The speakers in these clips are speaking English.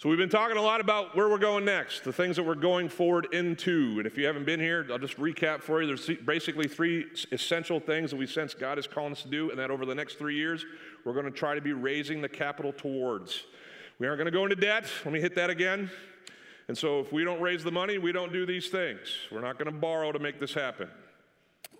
So, we've been talking a lot about where we're going next, the things that we're going forward into. And if you haven't been here, I'll just recap for you. There's basically three essential things that we sense God is calling us to do, and that over the next three years, we're going to try to be raising the capital towards. We aren't going to go into debt. Let me hit that again. And so, if we don't raise the money, we don't do these things. We're not going to borrow to make this happen.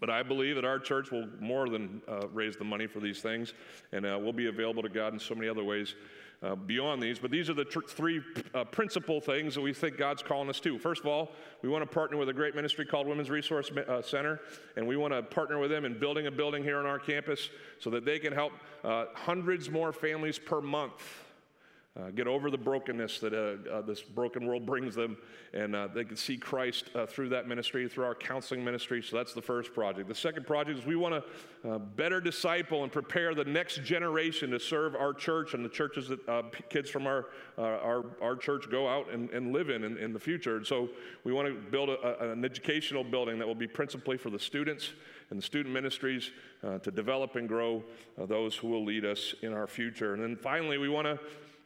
But I believe that our church will more than uh, raise the money for these things, and uh, we'll be available to God in so many other ways uh, beyond these, but these are the tr- three uh, principal things that we think God's calling us to. First of all, we want to partner with a great ministry called Women's Resource uh, Center, and we want to partner with them in building a building here on our campus so that they can help uh, hundreds more families per month uh, get over the brokenness that uh, uh, this broken world brings them, and uh, they can see Christ uh, through that ministry, through our counseling ministry. So that's the first project. The second project is we want to uh, better disciple and prepare the next generation to serve our church and the churches that kids from our, our, our church go out and, and live in, in, in the future. And so we want to build a, an educational building that will be principally for the students and the student ministries to develop and grow those who will lead us in our future. And then finally, we want to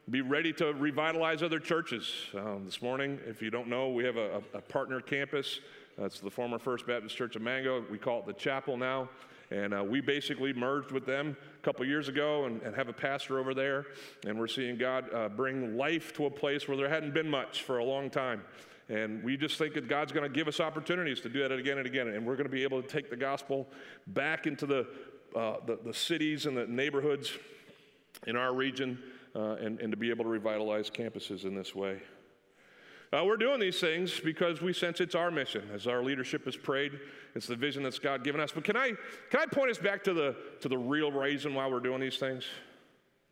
be ready to revitalize other churches. Um, this morning, if you don't know, we have a, a partner campus. That's the former First Baptist Church of Mango. We call it the chapel now. And uh, we basically merged with them a couple years ago and, and, have a pastor over there. And we're seeing God uh, bring life to a place where there hadn't been much for a long time. And we just think that God's going to give us opportunities to do that again and again. And we're going to be able to take the gospel back into the, uh, the, the cities and the neighborhoods in our region uh, and, and to be able to revitalize campuses in this way. Uh, we're doing these things because we sense it's our mission. As our leadership has prayed, it's the vision that's God given us. But can I, can I point us back to the, to the real reason why we're doing these things?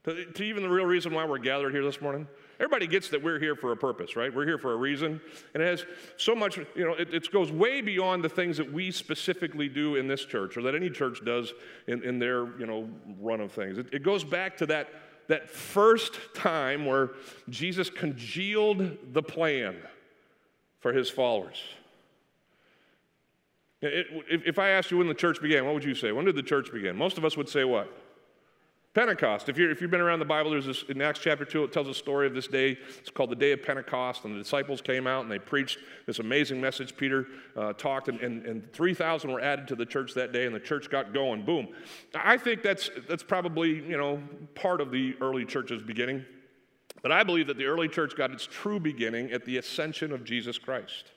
To, to even the real reason why we're gathered here this morning? Everybody gets that we're here for a purpose, right? We're here for a reason. And it has so much, you know, it, it goes way beyond the things that we specifically do in this church or that any church does in, in their, you know, run of things. It, it goes back to that that first time where Jesus congealed the plan for his followers. if I asked you when the church began, what would you say? When did the church begin? Most of us would say what? Pentecost. If, you have been around the Bible, there's this, in Acts chapter 2, it tells a story of this day. It's called the day of Pentecost, and the disciples came out and they preached this amazing message. Peter uh, talked, and, and, and 3,000 were added to the church that day, and the church got going. Boom. I think that's, that's probably, you know, part of the early church's beginning. But I believe that the early church got its true beginning at the ascension of Jesus Christ.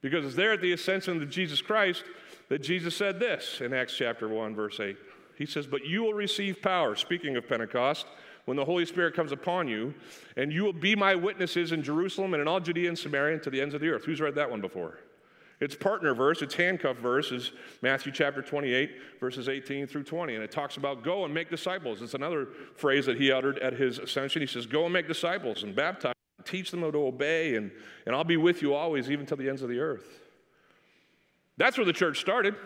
Because it's there at the ascension of Jesus Christ that Jesus said this in Acts chapter 1, verse 8. He says, But you will receive power, speaking of Pentecost, when the Holy Spirit comes upon you, and you will be my witnesses in Jerusalem and in all Judea and Samaria and to the ends of the earth. Who's read that one before? Its partner verse, its handcuff verse is Matthew chapter 28, verses 18 through 20. And it talks about go and make disciples. It's another phrase that he uttered at his ascension. He says, Go and make disciples and baptize, teach them to obey, and, and I'll be with you always, even to the ends of the earth. That's where the church started.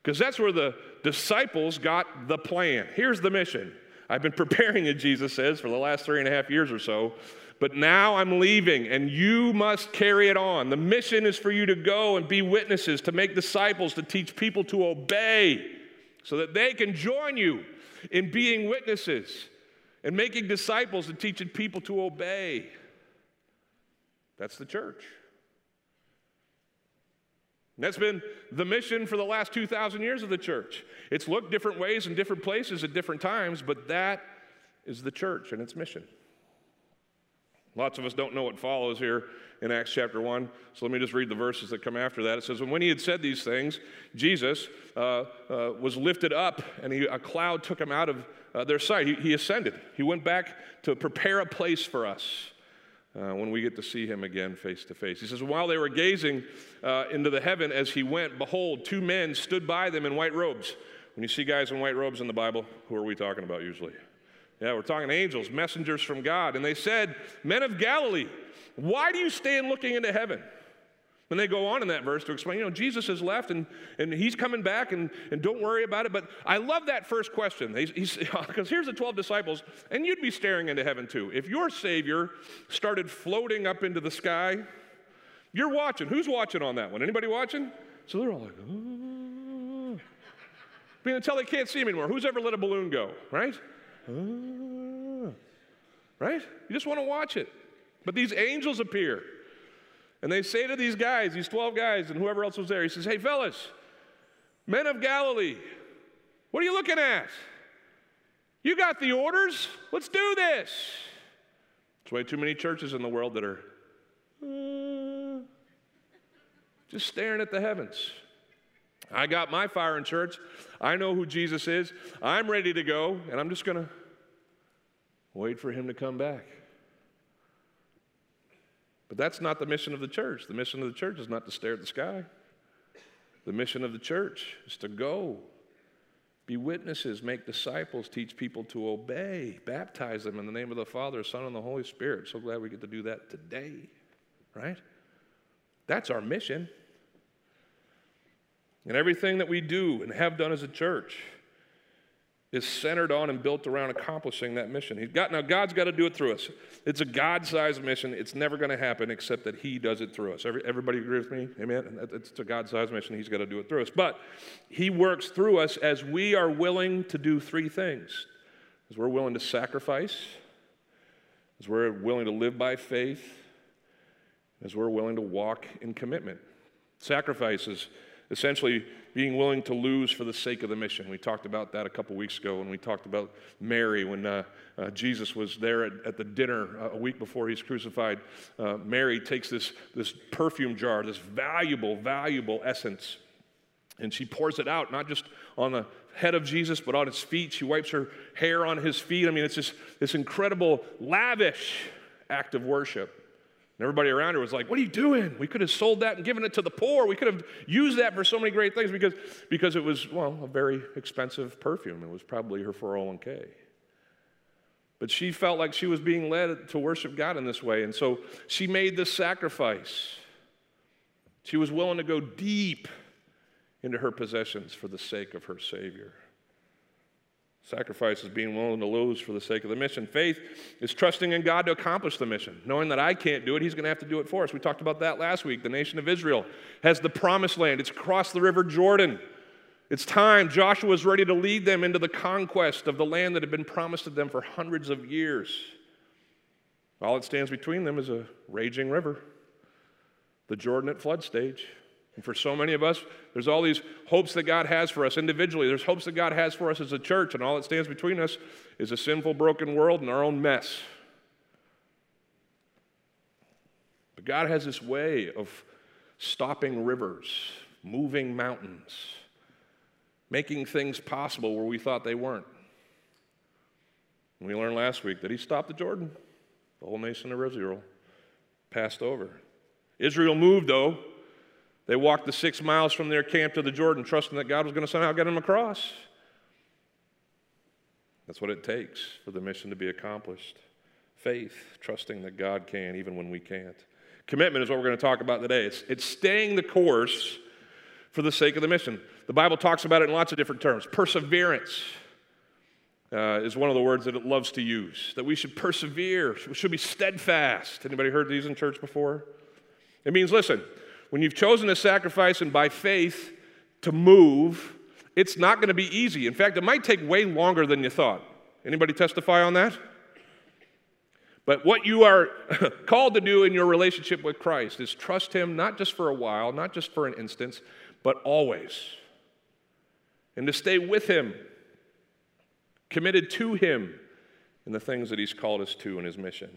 Because that's where the disciples got the plan. Here's the mission. I've been preparing it, Jesus says, for the last three and a half years or so. But now I'm leaving, and you must carry it on. The mission is for you to go and be witnesses, to make disciples, to teach people to obey, so that they can join you in being witnesses and making disciples and teaching people to obey. That's the church. That's been the mission for the last 2,000 years of the church. It's looked different ways in different places at different times, but that is the church and its mission. Lots of us don't know what follows here in Acts chapter 1, so let me just read the verses that come after that. It says, And when he had said these things, Jesus uh, uh, was lifted up, and he, a cloud took him out of uh, their sight. He, he ascended. He went back to prepare a place for us uh, when we get to see him again face to face. He says, While they were gazing uh, into the heaven as he went, behold, two men stood by them in white robes. When you see guys in white robes in the Bible, who are we talking about usually? Yeah, we're talking angels, messengers from God. And they said, Men of Galilee, why do you stand looking into heaven? And they go on in that verse to explain, you know, Jesus has left and, and he's coming back and, and don't worry about it. But I love that first question because here's the 12 disciples, and you'd be staring into heaven too. If your Savior started floating up into the sky, you're watching. Who's watching on that one? Anybody watching? So they're all like, oh. I until they can't see him anymore. Who's ever let a balloon go, right? Oh. right? You just want to watch it. But these angels appear. And they say to these guys, these 12 guys, and whoever else was there, he says, Hey, fellas, men of Galilee, what are you looking at? You got the orders. Let's do this. There's way too many churches in the world that are uh, just staring at the heavens. I got my fire in church. I know who Jesus is. I'm ready to go, and I'm just going to wait for him to come back. But that's not the mission of the church. The mission of the church is not to stare at the sky. The mission of the church is to go, be witnesses, make disciples, teach people to obey, baptize them in the name of the Father, Son, and the Holy Spirit. So glad we get to do that today, right? That's our mission. And everything that we do and have done as a church is centered on and built around accomplishing that mission. He's got, now, God's got to do it through us. It's a God sized mission. It's never going to happen except that He does it through us. Every, everybody agree with me? Amen? It's a God sized mission. He's got to do it through us. But He works through us as we are willing to do three things as we're willing to sacrifice, as we're willing to live by faith, as we're willing to walk in commitment. Sacrifices essentially being willing to lose for the sake of the mission. We talked about that a couple weeks ago when we talked about Mary when uh, uh, Jesus was there at, at the dinner uh, a week before he's crucified. Uh, Mary takes this, this perfume jar, this valuable, valuable essence, and she pours it out, not just on the head of Jesus, but on his feet. She wipes her hair on his feet. I mean, it's just this incredible, lavish act of worship. And everybody around her was like, What are you doing? We could have sold that and given it to the poor. We could have used that for so many great things because, because it was, well, a very expensive perfume. It was probably her 401k. But she felt like she was being led to worship God in this way. And so she made this sacrifice. She was willing to go deep into her possessions for the sake of her Savior. Sacrifice is being willing to lose for the sake of the mission. Faith is trusting in God to accomplish the mission, knowing that I can't do it, He's going to have to do it for us. We talked about that last week. The nation of Israel has the promised land, it's across the river Jordan. It's time. Joshua is ready to lead them into the conquest of the land that had been promised to them for hundreds of years. All that stands between them is a raging river, the Jordan at flood stage. And for so many of us, there's all these hopes that God has for us individually. There's hopes that God has for us as a church, and all that stands between us is a sinful, broken world and our own mess. But God has this way of stopping rivers, moving mountains, making things possible where we thought they weren't. We learned last week that He stopped the Jordan. The whole nation of Israel passed over. Israel moved, though, they walked the six miles from their camp to the Jordan, trusting that God was going to somehow get them across. That's what it takes for the mission to be accomplished. Faith, trusting that God can even when we can't. Commitment is what we're going to talk about today. It's, it's staying the course for the sake of the mission. The Bible talks about it in lots of different terms. Perseverance uh, is one of the words that it loves to use. That we should persevere, we should be steadfast. Anybody heard these in church before? It means, listen, when you've chosen to sacrifice and by faith to move, it's not going to be easy. In fact, it might take way longer than you thought. Anybody testify on that? But what you are called to do in your relationship with Christ is trust Him not just for a while, not just for an instance, but always. And to stay with Him, committed to Him in the things that He's called us to in His mission.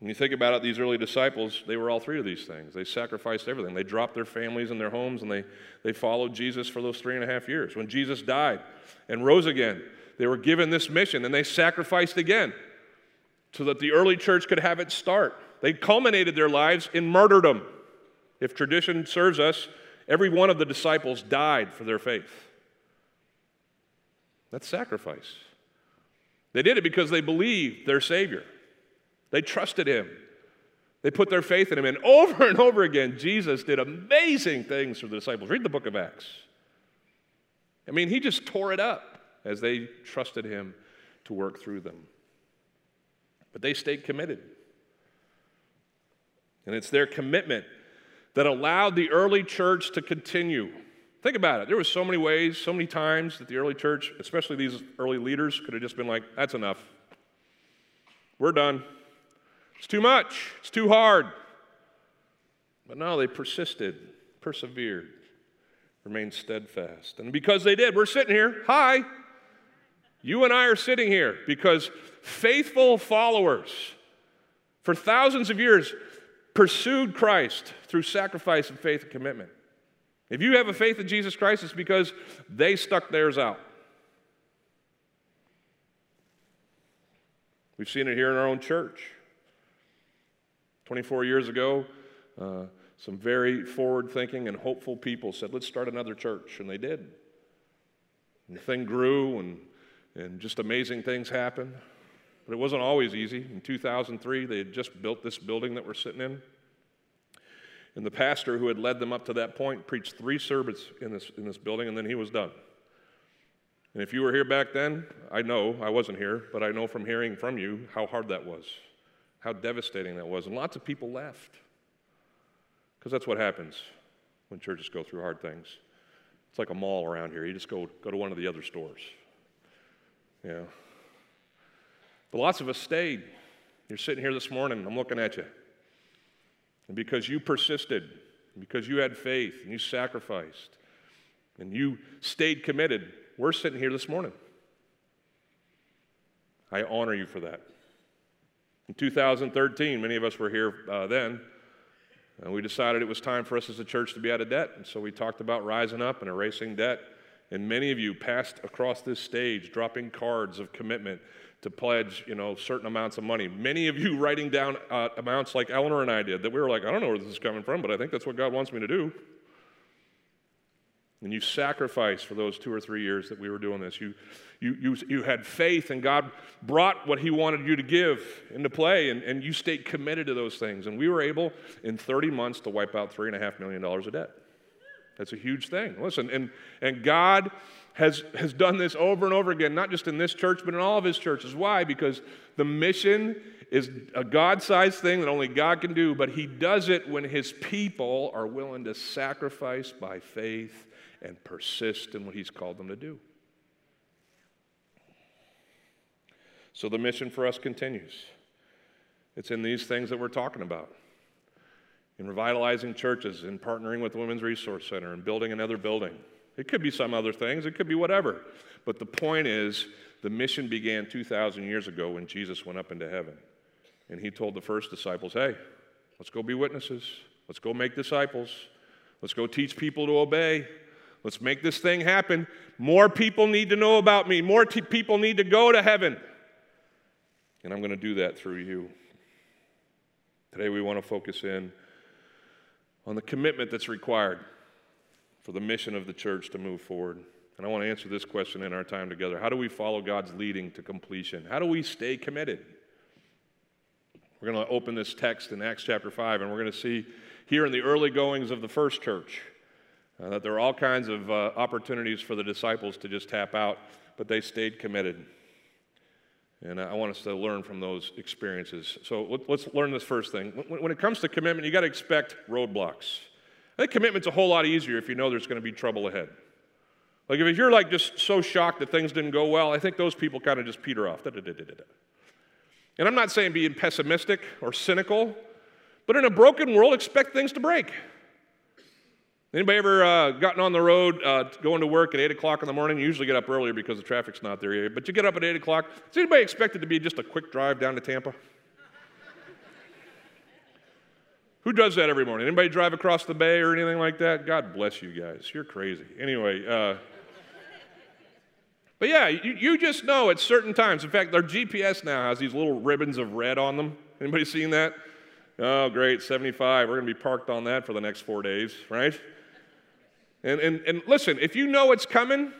When you think about it, these early disciples, they were all three of these things. They sacrificed everything. They dropped their families and their homes and they, they followed Jesus for those three and a half years. When Jesus died and rose again, they were given this mission and they sacrificed again so that the early church could have its start. They culminated their lives in martyrdom. If tradition serves us, every one of the disciples died for their faith. That's sacrifice. They did it because they believed their Savior. They trusted him. They put their faith in him. And over and over again, Jesus did amazing things for the disciples. Read the book of Acts. I mean, he just tore it up as they trusted him to work through them. But they stayed committed. And it's their commitment that allowed the early church to continue. Think about it. There were so many ways, so many times that the early church, especially these early leaders, could have just been like, that's enough. we're done. It's too much, it's too hard. But no, they persisted, persevered, remained steadfast. And because they did, we're sitting here. Hi. You and I are sitting here because faithful followers for thousands of years pursued Christ through sacrifice and faith and commitment. If you have a faith in Jesus Christ, it's because they stuck theirs out. We've seen it here in our own church. 24 years ago, uh, some very forward thinking and hopeful people said, let's start another church. And they did. And the thing grew, and, and just amazing things happened. But it wasn't always easy. In 2003, they had just built this building that we're sitting in. And the pastor who had led them up to that point preached three sermons in this, in this building, and then he was done. And if you were here back then, I know, I wasn't here, but I know from hearing from you how hard that was, how devastating that was. And lots of people left. Because that's what happens when churches go through hard things. It's like a mall around here. You just go, go to one of the other stores. Yeah. But lots of us stayed. You're sitting here this morning, I'm looking at you. And because you persisted, because you had faith and you sacrificed, and you stayed committed, we're sitting here this morning. I honor you for that. In 2013, many of us were here uh, then, and we decided it was time for us as a church to be out of debt. And so we talked about rising up and erasing debt. And many of you passed across this stage, dropping cards of commitment to pledge, you know, certain amounts of money. Many of you writing down uh, amounts like Eleanor and I did that we were like, I don't know where this is coming from, but I think that's what God wants me to do. And you sacrificed for those two or three years that we were doing this. You, you, you, you had faith, and God brought what He wanted you to give into play, and, and you stayed committed to those things. And we were able, in 30 months, to wipe out $3.5 million of debt. That's a huge thing. Listen, and, and God has, has done this over and over again, not just in this church, but in all of His churches. Why? Because the mission is a God sized thing that only God can do, but He does it when His people are willing to sacrifice by faith and persist in what He's called them to do. So the mission for us continues. It's in these things that we're talking about in revitalizing churches, in partnering with the Women's Resource Center, and building another building. It could be some other things, it could be whatever. But the point is, the mission began 2,000 years ago when Jesus went up into heaven. And he told the first disciples, hey, let's go be witnesses. Let's go make disciples. Let's go teach people to obey. Let's make this thing happen. More people need to know about me. More t- people need to go to heaven. And I'm going to do that through you. Today, we want to focus in on the commitment that's required for the mission of the church to move forward. And I want to answer this question in our time together How do we follow God's leading to completion? How do we stay committed? We're going to open this text in Acts chapter 5, and we're going to see here in the early goings of the first church uh, that there are all kinds of uh, opportunities for the disciples to just tap out, but they stayed committed. And I want us to learn from those experiences. So let, us learn this first thing. When, it comes to commitment, you got to expect roadblocks. I think commitment's a whole lot easier if you know there's going to be trouble ahead. Like if you're like just so shocked that things didn't go well, I think those people kind of just peter off. And I'm not saying being pessimistic or cynical, but in a broken world, expect things to break. Anybody ever uh, gotten on the road uh, going to work at 8 o'clock in the morning? You usually get up earlier because the traffic's not there yet. But you get up at 8 o'clock. Does anybody expect it to be just a quick drive down to Tampa? Who does that every morning? Anybody drive across the bay or anything like that? God bless you guys. You're crazy. Anyway, uh, but yeah, you, you just know at certain times. In fact, our GPS now has these little ribbons of red on them. Anybody seen that? Oh, great, 75. We're going to be parked on that for the next four days, right? And, and, and listen, if you know it's coming,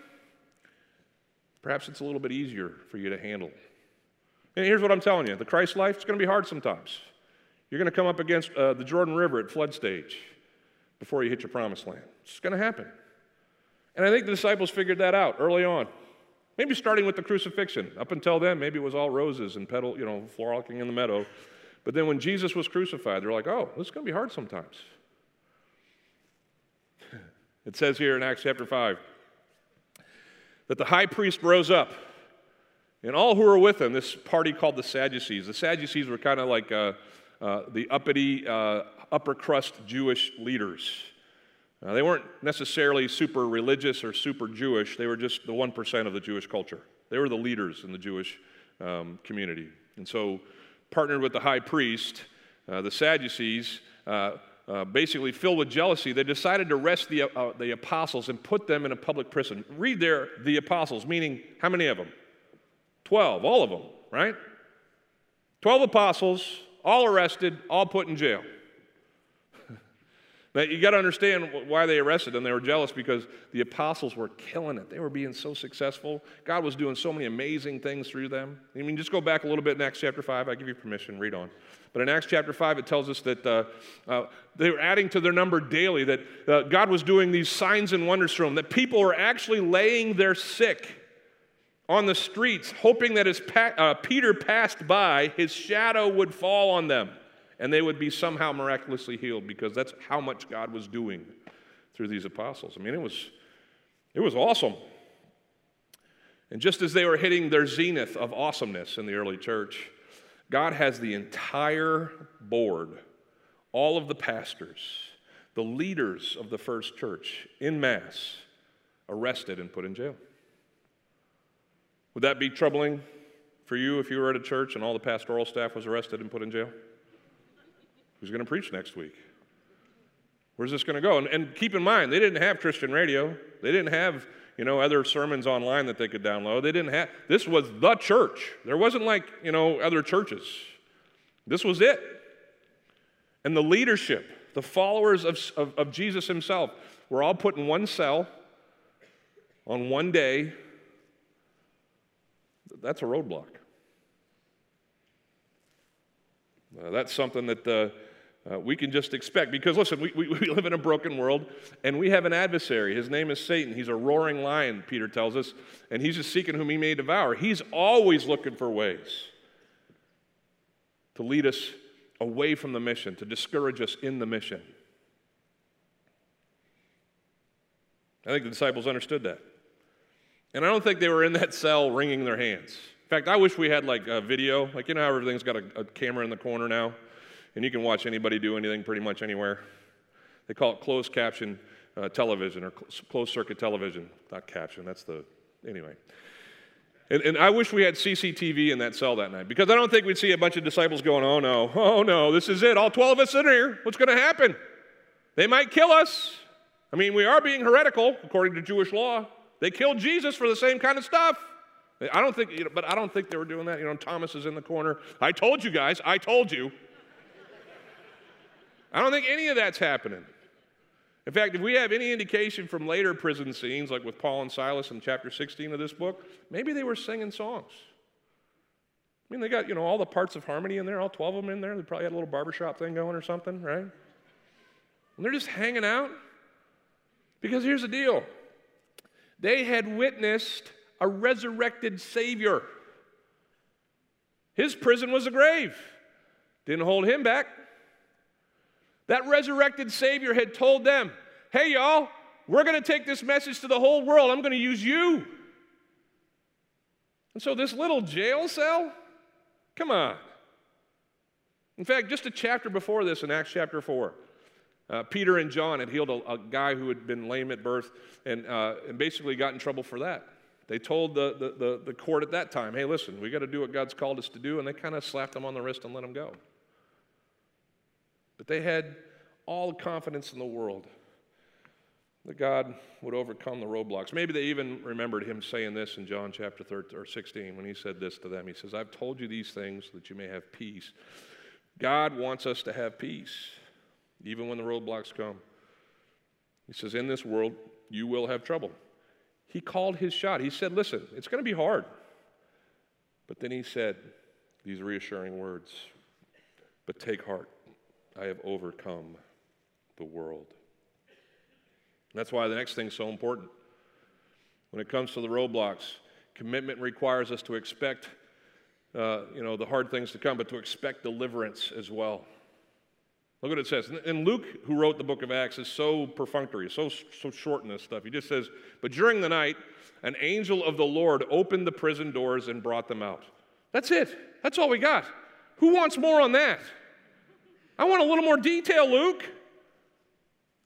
perhaps it's a little bit easier for you to handle. And here's what I'm telling you the Christ life is going to be hard sometimes. You're going to come up against uh, the Jordan River at flood stage before you hit your promised land. It's going to happen. And I think the disciples figured that out early on. Maybe starting with the crucifixion. Up until then, maybe it was all roses and petal, you know, frolicking in the meadow. But then when Jesus was crucified, they're like, oh, this is going to be hard sometimes. It says here in Acts chapter 5 that the high priest rose up And all who were with him, this party called the Sadducees. The Sadducees were kind of like uh, uh, the uppity, uh, upper crust Jewish leaders. Uh, they weren't necessarily super religious or super Jewish, they were just the 1% of the Jewish culture. They were the leaders in the Jewish um, community. And so, partnered with the high priest, uh, the Sadducees, uh, basically filled with jealousy, they decided to arrest the, uh, the apostles and put them in a public prison. Read there, the apostles, meaning how many of them? 12, all of them, right? 12 apostles, all arrested, all put in jail. Now, you got to understand why they arrested them. They were jealous because the apostles were killing it. They were being so successful. God was doing so many amazing things through them. I mean, just go back a little bit in Acts chapter 5. I give you permission, read on. But in Acts chapter 5, it tells us that uh, uh, they were adding to their number daily, that uh, God was doing these signs and wonders for them, that people were actually laying their sick on the streets, hoping that as pa- uh, Peter passed by, his shadow would fall on them and they would be somehow miraculously healed because that's how much God was doing through these apostles. I mean, it was, it was awesome. And just as they were hitting their zenith of awesomeness in the early church, God has the entire board, all of the pastors, the leaders of the first church in mass, arrested and put in jail. Would that be troubling for you if you were at a church and all the pastoral staff was arrested and put in jail? Who's going to preach next week? Where's this going to go? And, and, keep in mind, they didn't have Christian radio. They didn't have, you know, other sermons online that they could download. They didn't have, this was the church. There wasn't like, you know, other churches. This was it. And the leadership, the followers of, of, of Jesus himself, were all put in one cell on one day that's a roadblock. Uh, that's something that uh, uh, we can just expect because, listen, we, we, we, live in a broken world and we have an adversary. His name is Satan. He's a roaring lion, Peter tells us, and he's just seeking whom he may devour. He's always looking for ways to lead us away from the mission, to discourage us in the mission. I think the disciples understood that. And I don't think they were in that cell wringing their hands. In fact, I wish we had like a video. Like, you know how everything's got a, a camera in the corner now? And you can watch anybody do anything pretty much anywhere. They call it closed caption uh, television or cl- closed circuit television. Not caption, that's the, anyway. And, and, I wish we had CCTV in that cell that night because I don't think we'd see a bunch of disciples going, oh no, oh no, this is it. All 12 of us in here. What's going to happen? They might kill us. I mean, we are being heretical according to Jewish law. They killed Jesus for the same kind of stuff. I don't think, you know, but I don't think they were doing that. You know, Thomas is in the corner. I told you guys, I told you. I don't think any of that's happening. In fact, if we have any indication from later prison scenes, like with Paul and Silas in chapter 16 of this book, maybe they were singing songs. I mean, they got, you know, all the parts of harmony in there, all 12 of them in there. They probably had a little barbershop thing going or something, right? And they're just hanging out. Because here's the deal they had witnessed a resurrected Savior. His prison was a grave, didn't hold him back. That resurrected Savior had told them, hey, y'all, we're going to take this message to the whole world. I'm going to use you. And so, this little jail cell, come on. In fact, just a chapter before this in Acts chapter 4, uh, Peter and John had healed a, a, guy who had been lame at birth and, uh, and basically got in trouble for that. They told the, the, the, the court at that time, hey, listen, we got to do what God's called us to do, and they kind of slapped him on the wrist and let him go. But they had all the confidence in the world that God would overcome the roadblocks. Maybe they even remembered him saying this in John chapter 13 or 16 when he said this to them. He says, I've told you these things that you may have peace. God wants us to have peace even when the roadblocks come. He says, In this world, you will have trouble. He called his shot. He said, Listen, it's going to be hard. But then he said these reassuring words But take heart, I have overcome the world. And that's why the next thing is so important. When it comes to the roadblocks, commitment requires us to expect, uh, you know, the hard things to come, but to expect deliverance as well. Look what it says. And Luke, who wrote the book of Acts, is so perfunctory, so, so short in this stuff. He just says, But during the night, an angel of the Lord opened the prison doors and brought them out. That's it. That's all we got. Who wants more on that? I want a little more detail, Luke.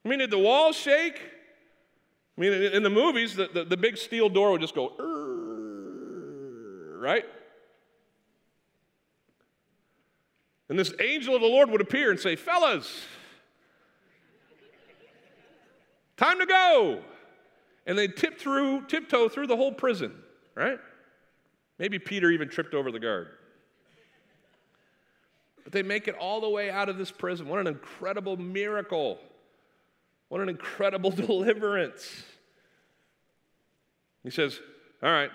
I mean, did the walls shake? I mean, in the movies, the, the, the big steel door would just go, right? And this angel of the Lord would appear and say, Fellas, time to go. And they'd tip through, tiptoe through the whole prison, right? Maybe Peter even tripped over the guard. But they make it all the way out of this prison. What an incredible miracle! What an incredible deliverance. He says, All right,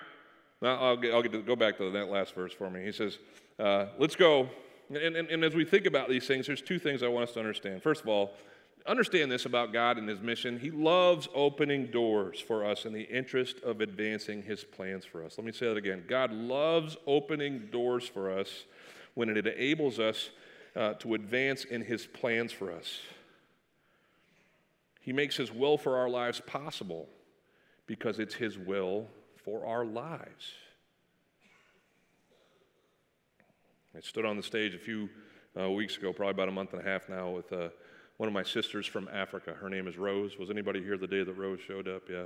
now I'll, get, I'll get to, go back to that last verse for me. He says, uh, Let's go. And, and, and as we think about these things, there's two things I want us to understand. First of all, understand this about God and His mission. He loves opening doors for us in the interest of advancing His plans for us. Let me say that again. God loves opening doors for us when it enables us uh, to advance in His plans for us. He makes His will for our lives possible because it's His will for our lives. I stood on the stage a few uh, weeks ago, probably about a month and a half now, with uh, one of my sisters from Africa. Her name is Rose. Was anybody here the day that Rose showed up? Yeah.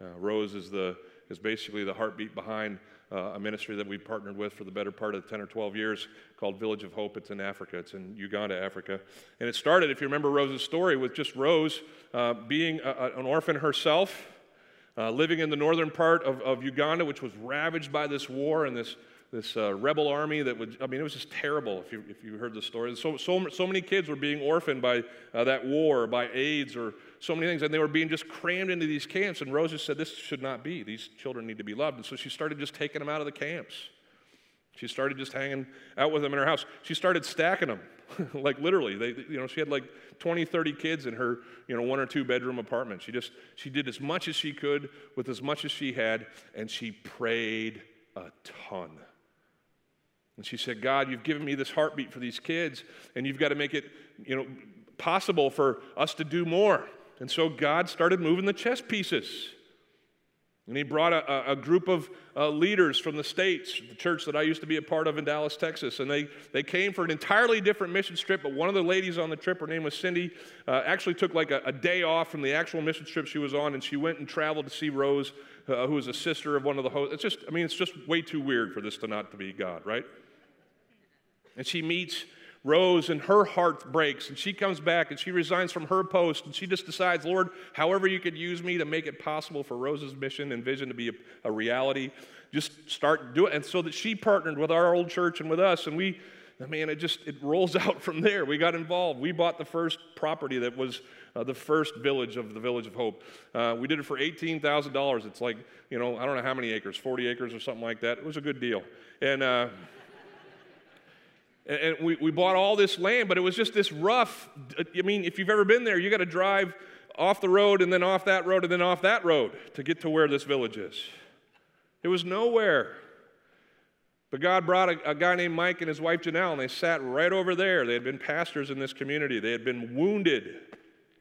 Uh, Rose is the is basically the heartbeat behind uh, a ministry that we've partnered with for the better part of 10 or 12 years called Village of Hope. It's in Africa, it's in Uganda, Africa. And it started, if you remember Rose's story, with just Rose uh, being a, an orphan herself, uh, living in the northern part of, of Uganda, which was ravaged by this war and this this uh, rebel army that would, I mean, it was just terrible if you, if you heard the story. So, so, so many kids were being orphaned by uh, that war, by AIDS, or so many things, and they were being just crammed into these camps. And Rosa said, This should not be. These children need to be loved. And so she started just taking them out of the camps. She started just hanging out with them in her house. She started stacking them, like literally. They, you know, she had like 20, 30 kids in her, you know, one or two bedroom apartment. She just, she did as much as she could with as much as she had, and she prayed a ton. And she said, God, you've given me this heartbeat for these kids, and you've got to make it, you know, possible for us to do more. And so God started moving the chess pieces. And he brought a, a group of uh, leaders from the States, the church that I used to be a part of in Dallas, Texas. And they, they came for an entirely different mission trip. But one of the ladies on the trip, her name was Cindy, uh, actually took like a, a, day off from the actual mission trip she was on. And she went and traveled to see Rose, uh, who was a sister of one of the hosts. It's just, I mean, it's just way too weird for this to not to be God, right? And she meets Rose and her heart breaks and she comes back and she resigns from her post and she just decides, Lord, however you could use me to make it possible for Rose's mission and vision to be a, a reality, just start doing it. And so that she partnered with our old church and with us and we, I mean, it just, it rolls out from there. We got involved. We bought the first property that was uh, the first village of the Village of Hope. Uh, we did it for $18,000. It's like, you know, I don't know how many acres, 40 acres or something like that. It was a good deal. And, uh, and we, we bought all this land, but it was just this rough. I mean, if you've ever been there, you got to drive off the road and then off that road and then off that road to get to where this village is. It was nowhere. But God brought a, a, guy named Mike and his wife Janelle, and they sat right over there. They had been pastors in this community. They had been wounded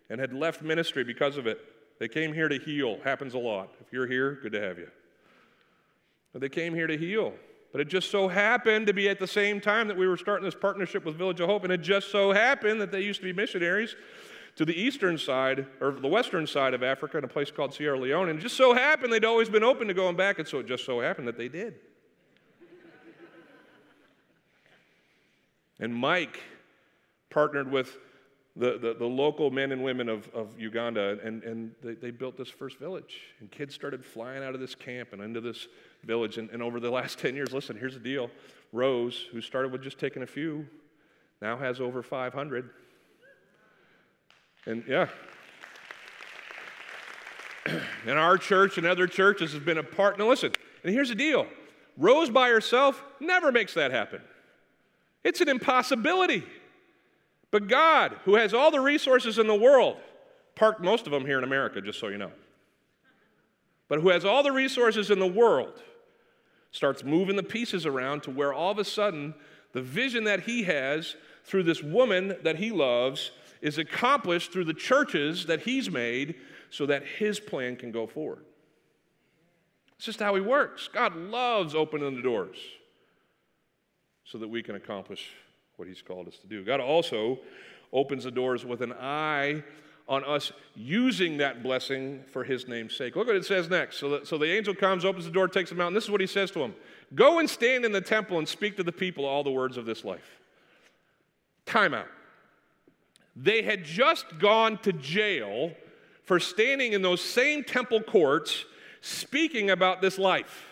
and had left ministry because of it. They came here to heal. Happens a lot. If you're here, good to have you. But they came here to heal. But it just so happened to be at the same time that we were starting this partnership with Village of Hope, and it just so happened that they used to be missionaries to the eastern side, or the western side of Africa in a place called Sierra Leone. And it just so happened they'd always been open to going back, and so it just so happened that they did. and Mike partnered with the, the, the, local men and women of, of Uganda, and, and they, they built this first village. And kids started flying out of this camp and into this village. And, and over the last 10 years, listen, here's the deal Rose, who started with just taking a few, now has over 500. And yeah. and our church and other churches has been a part. Now, listen, and here's the deal Rose by herself never makes that happen, it's an impossibility. But God, who has all the resources in the world, parked most of them here in America, just so you know, but who has all the resources in the world, starts moving the pieces around to where all of a sudden The vision that he has through this woman that he loves is accomplished through the churches that he's made so that his plan can go forward. It's just how he works. God loves opening the doors so that we can accomplish what he's called us to do. God also opens the doors with an eye on us using that blessing for his name's sake. Look what it says next. So the, so the angel comes, opens the door, takes him out, and this is what he says to him Go and stand in the temple and speak to the people all the words of this life. Time out. They had just gone to jail for standing in those same temple courts speaking about this life.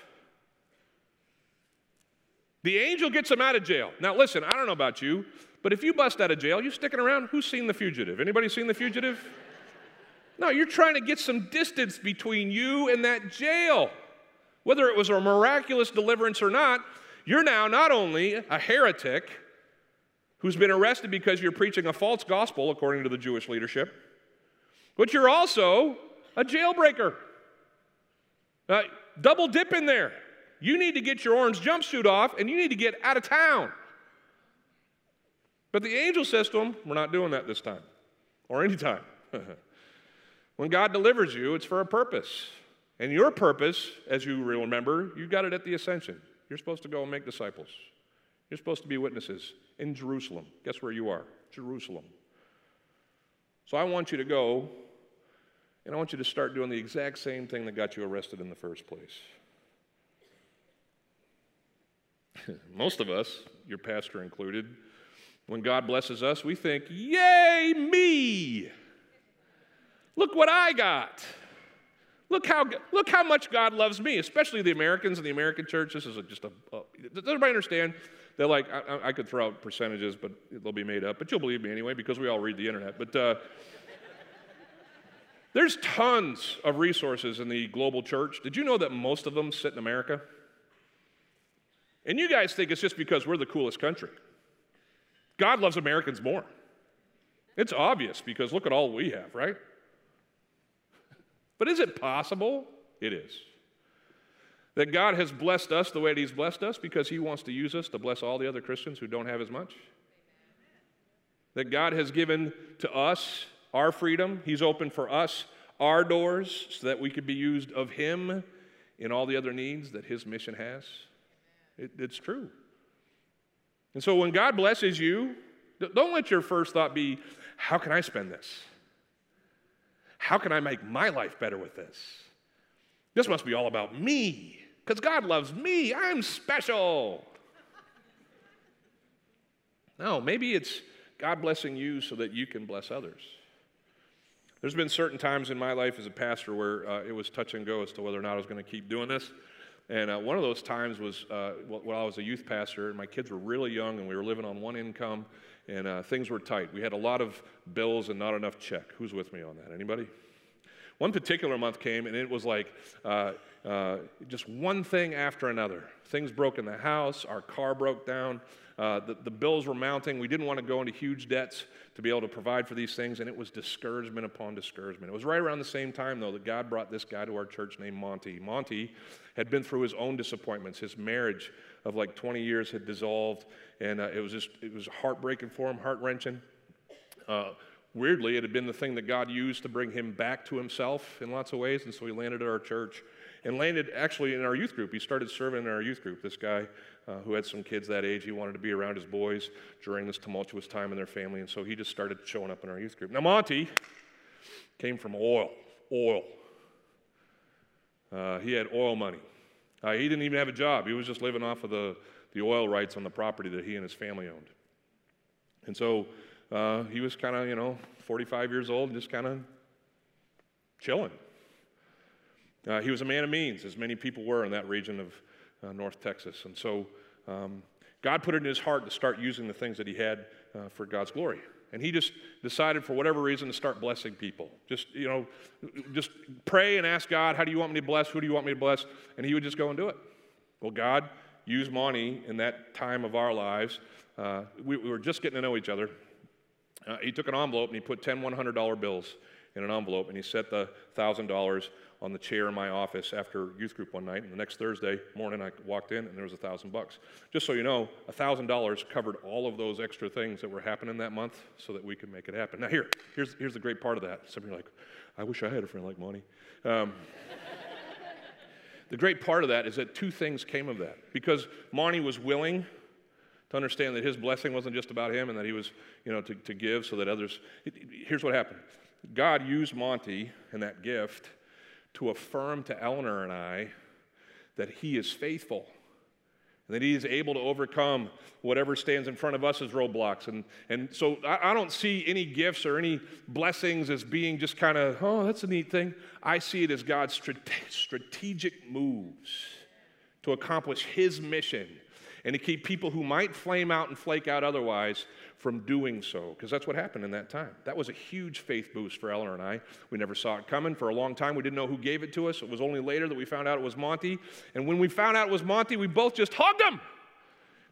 The angel gets them out of jail. Now, listen, I don't know about you, but if you bust out of jail, you sticking around? Who's seen The Fugitive? Anybody seen The Fugitive? No, you're trying to get some distance between you and that jail. Whether it was a miraculous deliverance or not, you're now not only a heretic who's been arrested because you're preaching a false gospel, according to the Jewish leadership, but you're also a jailbreaker. Uh, double dip in there. You need to get your orange jumpsuit off and you need to get out of town. But the angel says to him, We're not doing that this time or any time. when God delivers you, it's for a purpose. And your purpose, as you remember, you got it at the ascension. You're supposed to go and make disciples. You're supposed to be witnesses in Jerusalem. Guess where you are? Jerusalem. So I want you to go and I want you to start doing the exact same thing that got you arrested in the first place. Most of us, your pastor included, when God blesses us, we think, Yay, me! Look what I got. Look how, look how much God loves me, especially the Americans and the American church. This is a, just a, a, does everybody understand? They're like, I, I, could throw out percentages, but they'll be made up. But you'll believe me anyway because we all read the internet. But uh, there's tons of resources in the global church. Did you know that most of them sit in America? And you guys think it's just because we're the coolest country. God loves Americans more. It's obvious because look at all we have, right? But is it possible? It is. That God has blessed us the way that He's blessed us because He wants to use us to bless all the other Christians who don't have as much? That God has given to us our freedom, He's opened for us our doors so that we could be used of Him in all the other needs that His mission has? It, it's true. And so when God blesses you, don't let your first thought be, how can I spend this? How can I make my life better with this? This must be all about me, because God loves me. I'm special. No, maybe it's God blessing you so that you can bless others. There's been certain times in my life as a pastor where uh, it was touch and go as to whether or not I was going to keep doing this. And uh, one of those times was uh, while I was a youth pastor, and my kids were really young, and we were living on one income, and uh, things were tight. We had a lot of bills and not enough check. Who's with me on that? Anybody? One particular month came, and it was like uh, just one thing after another. Things broke in the house, our car broke down, uh, the, the bills were mounting. We didn't want to go into huge debts to be able to provide for these things, and it was discouragement upon discouragement. It was right around the same time, though, that God brought this guy to our church named Monty. Monty had been through his own disappointments. His marriage of like 20 years had dissolved, and uh, it was just, it was heartbreaking for him, heart wrenching. Uh, weirdly, it had been the thing that God used to bring him back to himself in lots of ways, and so he landed at our church and landed actually in our youth group. He started serving in our youth group. This guy uh, who had some kids that age, he wanted to be around his boys during this tumultuous time in their family, and so he just started showing up in our youth group. Now, Monty came from oil, oil. Uh, he had oil money. Uh, he didn't even have a job. He was just living off of the, the oil rights on the property that he and his family owned. And so uh, he was kind of, you know, 45 years old, and just kind of chilling. Uh, he was a man of means, as many people were in that region of uh, North Texas. And so um, God put it in his heart to start using the things that he had uh, for God's glory. And he just decided, for whatever reason, to start blessing people. Just, you know, just pray and ask God, how do you want me to bless? Who do you want me to bless? And he would just go and do it. Well, God used Monty in that time of our lives. Uh, we, we, were just getting to know each other. Uh, he took an envelope and he put 10 $100 bills in an envelope and he set the $1,000 on the chair in my office after youth group one night. And the next Thursday morning, I walked in and there was a thousand bucks. Just so you know, a thousand dollars covered all of those extra things that were happening that month so that we could make it happen. Now, here, here's, here's the great part of that. Some of you are like, I wish I had a friend like Monty. Um, the great part of that is that two things came of that. Because Monty was willing to understand that his blessing wasn't just about him and that he was, you know, to, to give so that others. Here's what happened God used Monty and that gift to affirm to Eleanor and I that he is faithful and that he is able to overcome whatever stands in front of us as roadblocks. And, and so I, I don't see any gifts or any blessings as being just kind of, oh, that's a neat thing. I see it as God's strate- strategic moves to accomplish his mission and to keep people who might flame out and flake out otherwise from doing so, because that's what happened in that time. That was a huge faith boost for Eleanor and I. We never saw it coming. For a long time, we didn't know who gave it to us. It was only later that we found out it was Monty. And when we found out it was Monty, we both just hugged him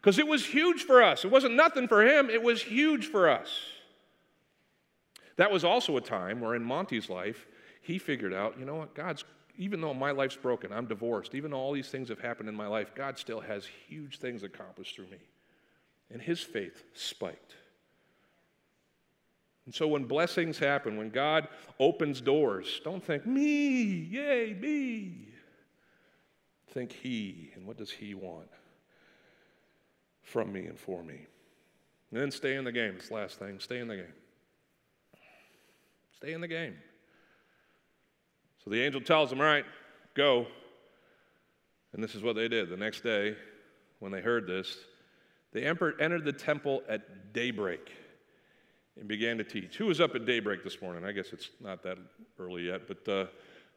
because it was huge for us. It wasn't nothing for him, it was huge for us. That was also a time where in Monty's life, he figured out, you know what, God's even though my life's broken, I'm divorced, even though all these things have happened in my life, God still has huge things accomplished through me. And his faith spiked. And so when blessings happen, when God opens doors, don't think, me, yay, me. Think he, and what does he want from me and for me? And then stay in the game. This last thing stay in the game. Stay in the game. So the angel tells them, All right, go. And this is what they did. The next day, when they heard this, they entered the temple at daybreak and began to teach. Who was up at daybreak this morning? I guess it's not that early yet, but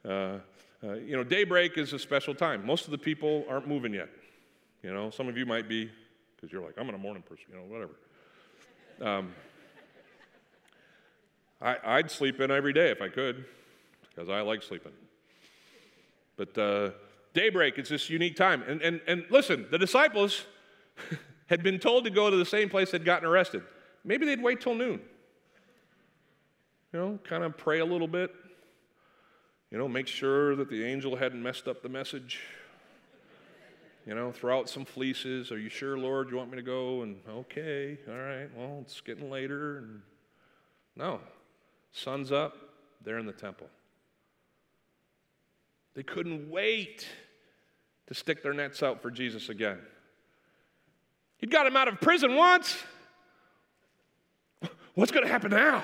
uh, uh, uh, you know, daybreak is a special time. Most of the people aren't moving yet. You know, some of you might be because you're like, I'm in a morning person, you know, whatever. Um, I, would sleep in every day if I could because I like sleeping. But uh, daybreak is this unique time. And, and, and listen, the disciples had been told to go to the same place they'd gotten arrested. Maybe they'd wait till noon. You know, kind of pray a little bit. You know, make sure that the angel hadn't messed up the message. You know, throw out some fleeces. Are you sure, Lord, you want me to go? And okay, all right, well, it's getting later. And no, sun's up, they're in the temple. They couldn't wait to stick their nets out for Jesus again. He'd got him out of prison once. What's going to happen now?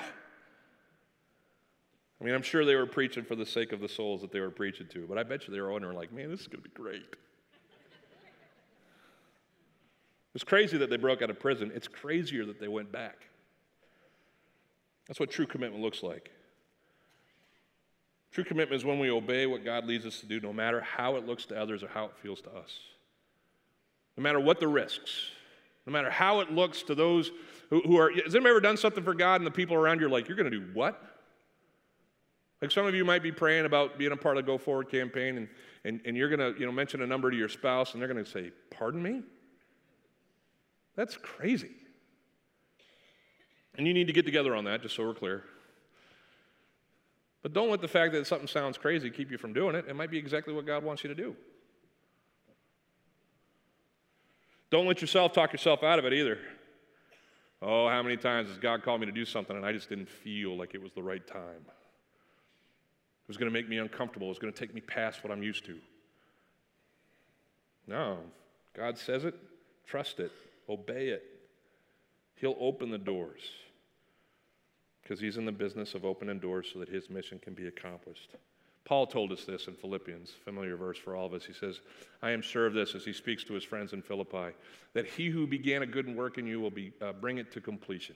I mean, I'm sure they were preaching for the sake of the souls that they were preaching to, but I bet you they were wondering, like, man, this is going to be great. It's crazy that they broke out of prison. It's crazier that they went back. That's what true commitment looks like. True commitment is when we obey what God leads us to do, no matter how it looks to others or how it feels to us. No matter what the risks, no matter how it looks to those who, who are. Has anyone ever done something for God and the people around you are like, you're going to do what? Like some of you might be praying about being a part of the Go Forward campaign, and, and, and you're going to you know, mention a number to your spouse, and they're going to say, Pardon me? That's crazy. And you need to get together on that, just so we're clear. But don't let the fact that something sounds crazy keep you from doing it. It might be exactly what God wants you to do. Don't let yourself talk yourself out of it either. Oh, how many times has God called me to do something and I just didn't feel like it was the right time? It was going to make me uncomfortable. It was going to take me past what I'm used to. No, God says it, trust it, obey it. He'll open the doors because he's in the business of opening doors so that his mission can be accomplished. Paul told us this in Philippians, familiar verse for all of us. He says, I am sure of this as he speaks to his friends in Philippi, that he who began a good work in you will be, uh, bring it to completion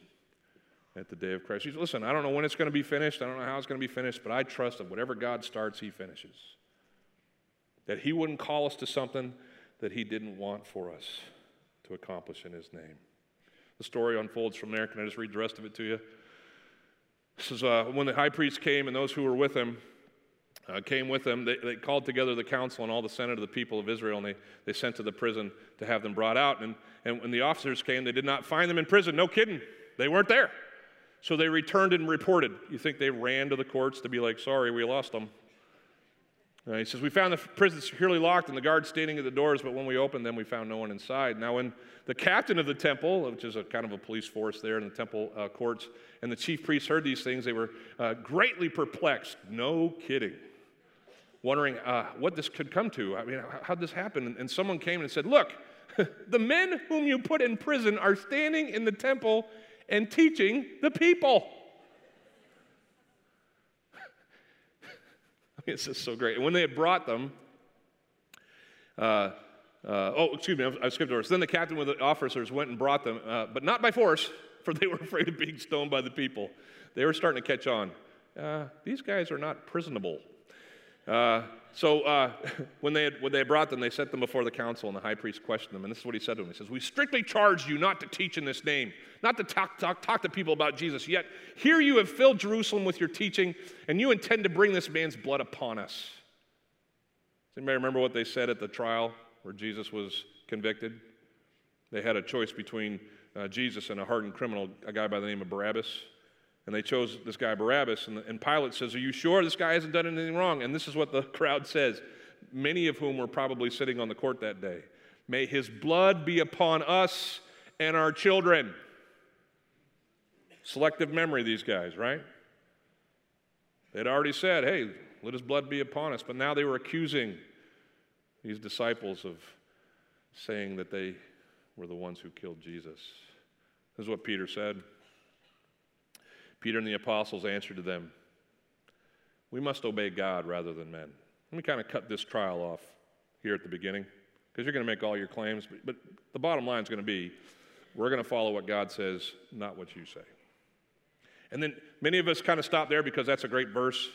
at the day of Christ. He says, Listen, I don't know when it's going to be finished. I don't know how it's going to be finished, but I trust that whatever God starts, he finishes. That he wouldn't call us to something that he didn't want for us to accomplish in his name. The story unfolds from there. Can I just read the rest of it to you? This is uh, when the high priest came and those who were with him uh, came with them. They, they, called together the council and all the senate of the people of Israel, and they, they sent to the prison to have them brought out. And, and when the officers came, they did not find them in prison. No kidding. They weren't there. So they returned and reported. You think they ran to the courts to be like, sorry, we lost them? Uh, he says, We found the prison securely locked and the guards standing at the doors, but when we opened them, we found no one inside. Now, when the captain of the temple, which is a kind of a police force there in the temple uh, courts, and the chief priests heard these things, they were uh, greatly perplexed. No kidding. Wondering uh, what this could come to. I mean, how'd this happen? And someone came and said, Look, the men whom you put in prison are standing in the temple and teaching the people. This is so great. And when they had brought them, uh, uh, oh, excuse me, I, skipped over. So then the captain with the officers went and brought them, uh, but not by force, for they were afraid of being stoned by the people. They were starting to catch on. Uh, these guys are not prisonable. Uh, so uh, when, they had, when they brought them, they set them before the council, and the high priest questioned them. And this is what he said to them. He says, We strictly charge you not to teach in this name, not to talk, talk, talk to people about Jesus. Yet here you have filled Jerusalem with your teaching, and you intend to bring this man's blood upon us. Does anybody remember what they said at the trial where Jesus was convicted? They had a choice between uh, Jesus and a hardened criminal, a guy by the name of Barabbas. And they chose this guy Barabbas. And, and Pilate says, Are you sure this guy hasn't done anything wrong? And this is what the crowd says, many of whom were probably sitting on the court that day. May his blood be upon us and our children. Selective memory, these guys, right? They'd already said, Hey, let his blood be upon us. But now they were accusing these disciples of saying that they were the ones who killed Jesus. This is what Peter said. Peter and the apostles answered to them, We must obey God rather than men. Let me kind of cut this trial off here at the beginning, because you're going to make all your claims, but, but the bottom line is going to be we're going to follow what God says, not what you say. And then many of us kind of stop there because that's a great verse.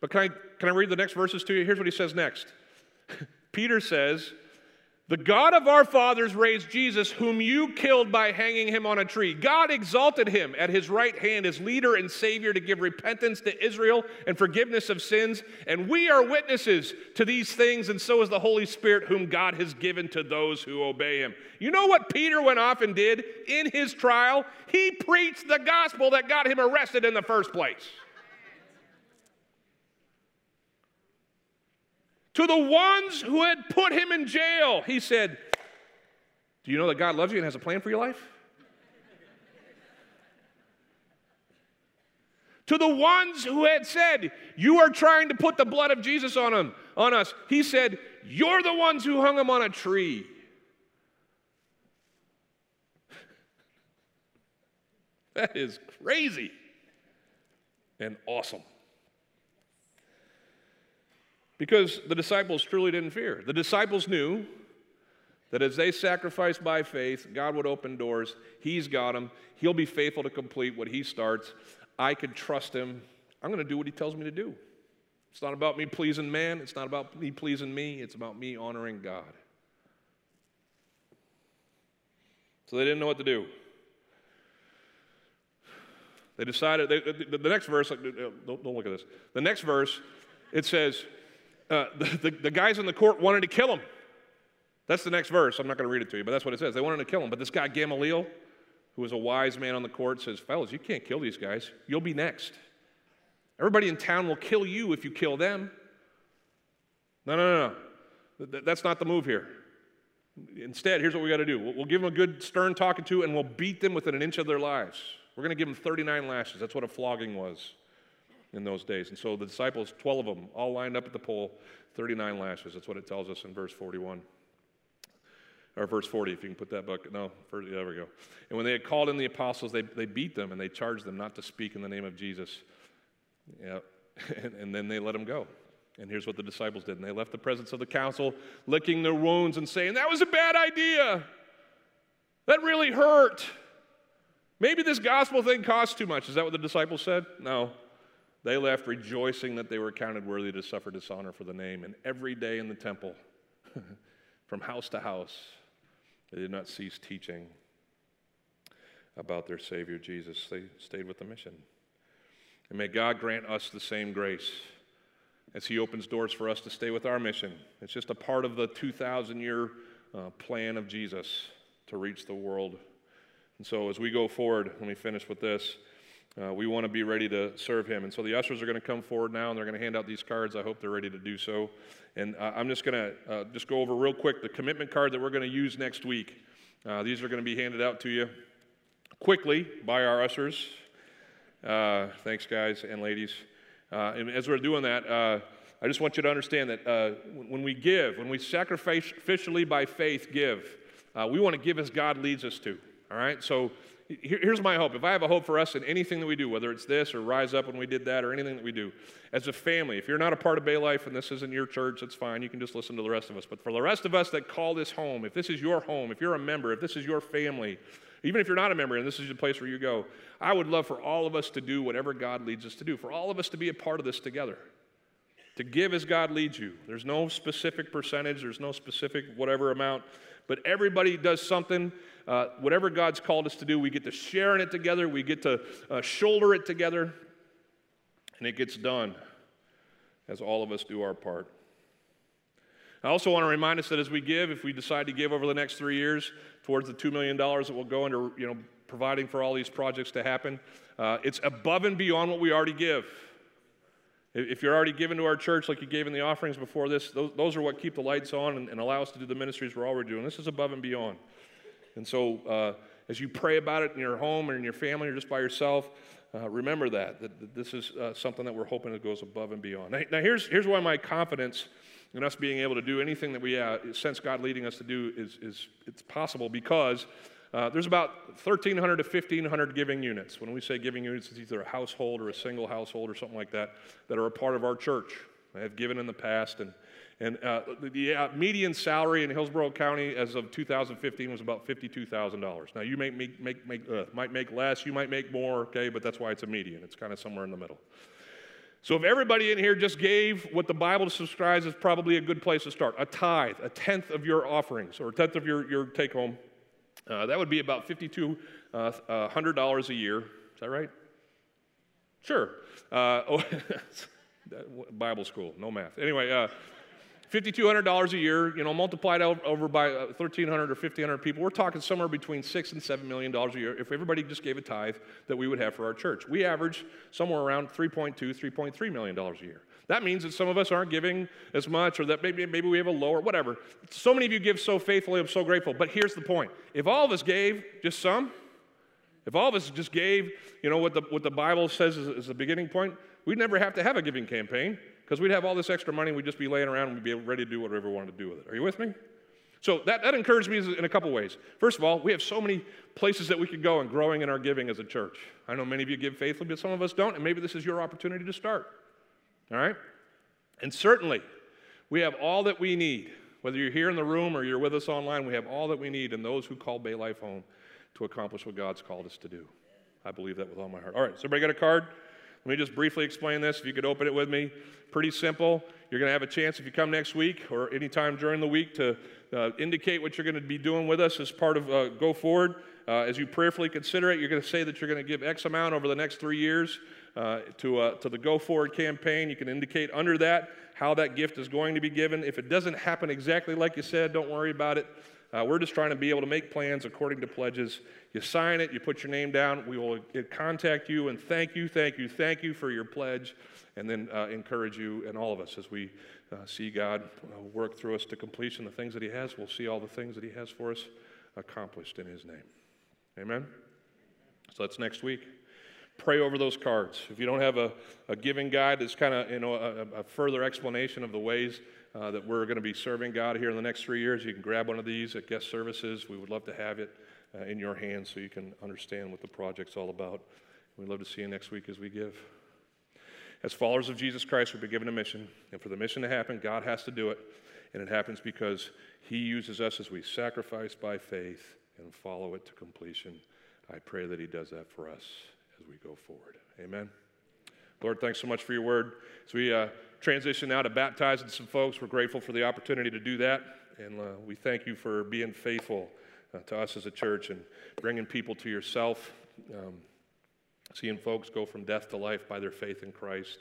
But can I, can I read the next verses to you? Here's what he says next Peter says, the God of our fathers raised Jesus, whom you killed by hanging him on a tree. God exalted him at his right hand as leader and savior to give repentance to Israel and forgiveness of sins. And we are witnesses to these things, and so is the Holy Spirit, whom God has given to those who obey him. You know what Peter went off and did in his trial? He preached the gospel that got him arrested in the first place. To the ones who had put him in jail, he said, Do you know that God loves you and has a plan for your life? to the ones who had said, You are trying to put the blood of Jesus on, him, on us, he said, You're the ones who hung him on a tree. that is crazy and awesome. Because the disciples truly didn't fear. The disciples knew that as they sacrificed by faith, God would open doors. He's got them. He'll be faithful to complete what He starts. I can trust Him. I'm going to do what He tells me to do. It's not about me pleasing man. It's not about me pleasing me. It's about me honoring God. So they didn't know what to do. They decided, they, the, the, next verse, don't, don't look at this. The next verse, it says, uh, the, the, the guys in the court wanted to kill him. That's the next verse. I'm not going to read it to you, but that's what it says. They wanted to kill him. But this guy, Gamaliel, who was a wise man on the court, says, Fellas, you can't kill these guys. You'll be next. Everybody in town will kill you if you kill them. No, no, no, no. That's not the move here. Instead, here's what we got to do we'll give them a good stern talking to, and we'll beat them within an inch of their lives. We're going to give them 39 lashes. That's what a flogging was in those days. And so the disciples, 12 of them, all lined up at the pole, 39 lashes. That's what it tells us in verse 41. Or verse 40, if you can put that book. No, there we go. And when they had called in the apostles, they, they beat them and they charged them not to speak in the name of Jesus. Yeah. And, and then they let them go. And here's what the disciples did. And they left the presence of the council, licking their wounds and saying, That was a bad idea. That really hurt. Maybe this gospel thing costs too much. Is that what the disciples said? No. They left rejoicing that they were counted worthy to suffer dishonor for the name. And every day in the temple, from house to house, they did not cease teaching about their Savior Jesus. They stayed with the mission. And may God grant us the same grace as He opens doors for us to stay with our mission. It's just a part of the 2,000 year uh, plan of Jesus to reach the world. And so as we go forward, let me finish with this. Uh, we want to be ready to serve Him. And so the ushers are going to come forward now and they're going to hand out these cards. I hope they're ready to do so. And uh, I'm just going to uh, just go over real quick the commitment card that we're going to use next week. Uh, these are going to be handed out to you quickly by our ushers. Uh, thanks, guys and ladies. Uh, and as we're doing that, I just want you to understand that when we give, when we sacrificially by faith give, we want to give as God leads us to. All right? So here's my hope. If I have a hope for us in anything that we do, whether it's this or Rise Up when we did that or anything that we do, as a family, if you're not a part of Bay Life and this isn't your church, that's fine. You can just listen to the rest of us. But for the rest of us that call this home, if this is your home, if you're a member, if this is your family, even if you're not a member and this is the place where you go, I would love for all of us to do whatever God leads us to do, for all of us to be a part of this together. To give as God leads you. There's no specific percentage, there's no specific whatever amount, but everybody does something uh, whatever God's called us to do, we get to share in it together, we get to uh, shoulder it together, and it gets done as all of us do our part. I also want to remind us that as we give, if we decide to give over the next three years towards the $2 million that will go into you know, providing for all these projects to happen, uh, it's above and beyond what we already give. If you're already given to our church like you gave in the offerings before this, those, those are what keep the lights on and, and allow us to do the ministries we're already doing. This is above and beyond. And so, uh, as you pray about it in your home or in your family or just by yourself, uh, remember that, that, that this is uh, something that we're hoping that goes above and beyond. Now, now, here's, here's why my confidence in us being able to do anything that we uh, sense God leading us to do is, is it's possible because uh, there's about 1,300 to 1,500 giving units. When we say giving units, it's either a household or a single household or something like that that are a part of our church. I have given in the past, and and uh, the uh, median salary in Hillsborough County as of 2015 was about $52,000. Now, you may make, make, make, uh, might make less, you might make more, okay, but that's why it's a median. It's kind of somewhere in the middle. So, if everybody in here just gave what the Bible describes is probably a good place to start a tithe, a tenth of your offerings, or a tenth of your, your take home, uh, that would be about $5,200 uh, a year. Is that right? Sure. Uh, oh, Bible school, no math. Anyway, $5,200 a year, you know, multiplied over by 1,300 uh, or 1,500 people, we're talking somewhere between six and $7 million a year if everybody just gave a tithe that we would have for our church. We average somewhere around 3.2, 3.3 million dollars a year. That means that some of us aren't giving as much or that maybe, maybe we have a lower, whatever. So many of you give so faithfully, I'm so grateful. But here's the point. If all of us gave just some, if all of us just gave, you know, what the, what the Bible says is, is the beginning point, we'd never have to have a giving campaign because we'd have all this extra money, we'd just be laying around and we'd be ready to do whatever we wanted to do with it. Are you with me? So that, that encouraged me in a couple ways. First of all, we have so many places that we could go and growing in our giving as a church. I know many of you give faithfully, but some of us don't, and maybe this is your opportunity to start. All right? And certainly, we have all that we need. Whether you're here in the room or you're with us online, we have all that we need and those who call Bay Life home to accomplish what God's called us to do. I believe that with all my heart. All right, so everybody got a card? Let me just briefly explain this. If you could open it with me. Pretty simple. You're going to have a chance if you come next week or anytime during the week to uh, indicate what you're going to be doing with us as part of uh, Go Forward. Uh, as you prayerfully consider it, you're going to say that you're going to give X amount over the next three years uh, to, uh, to the Go Forward campaign. You can indicate under that how that gift is going to be given. If it doesn't happen exactly like you said, don't worry about it. Uh, we're just trying to be able to make plans according to pledges. You sign it, you put your name down. We will contact you and thank you, thank you, thank you for your pledge, and then uh, encourage you and all of us as we uh, see God uh, work through us to completion the things that He has. We'll see all the things that He has for us accomplished in His name. Amen? So that's next week. Pray over those cards. If you don't have a, a giving guide that's kind of you know a, a further explanation of the ways uh, that we're going to be serving God here in the next three years. You can grab one of these at guest services. We would love to have it uh, in your hands so you can understand what the project's all about. We'd love to see you next week as we give. As followers of Jesus Christ, we've been given a mission, and for the mission to happen, God has to do it, and it happens because He uses us as we sacrifice by faith and follow it to completion. I pray that He does that for us as we go forward. Amen. Lord, thanks so much for your word. As we uh, transition now to baptizing some folks, we're grateful for the opportunity to do that. And uh, we thank you for being faithful uh, to us as a church and bringing people to yourself, um, seeing folks go from death to life by their faith in Christ.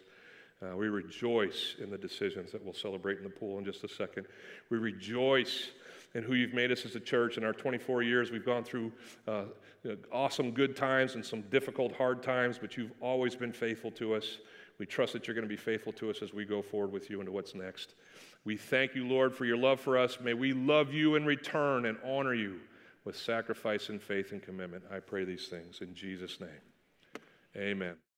Uh, we rejoice in the decisions that we'll celebrate in the pool in just a second. We rejoice in who you've made us as a church. In our 24 years, we've gone through uh, awesome good times and some difficult hard times, but you've always been faithful to us. We trust that you're going to be faithful to us as we go forward with you into what's next. We thank you, Lord, for your love for us. May we love you in return and honor you with sacrifice and faith and commitment. I pray these things in Jesus' name. Amen.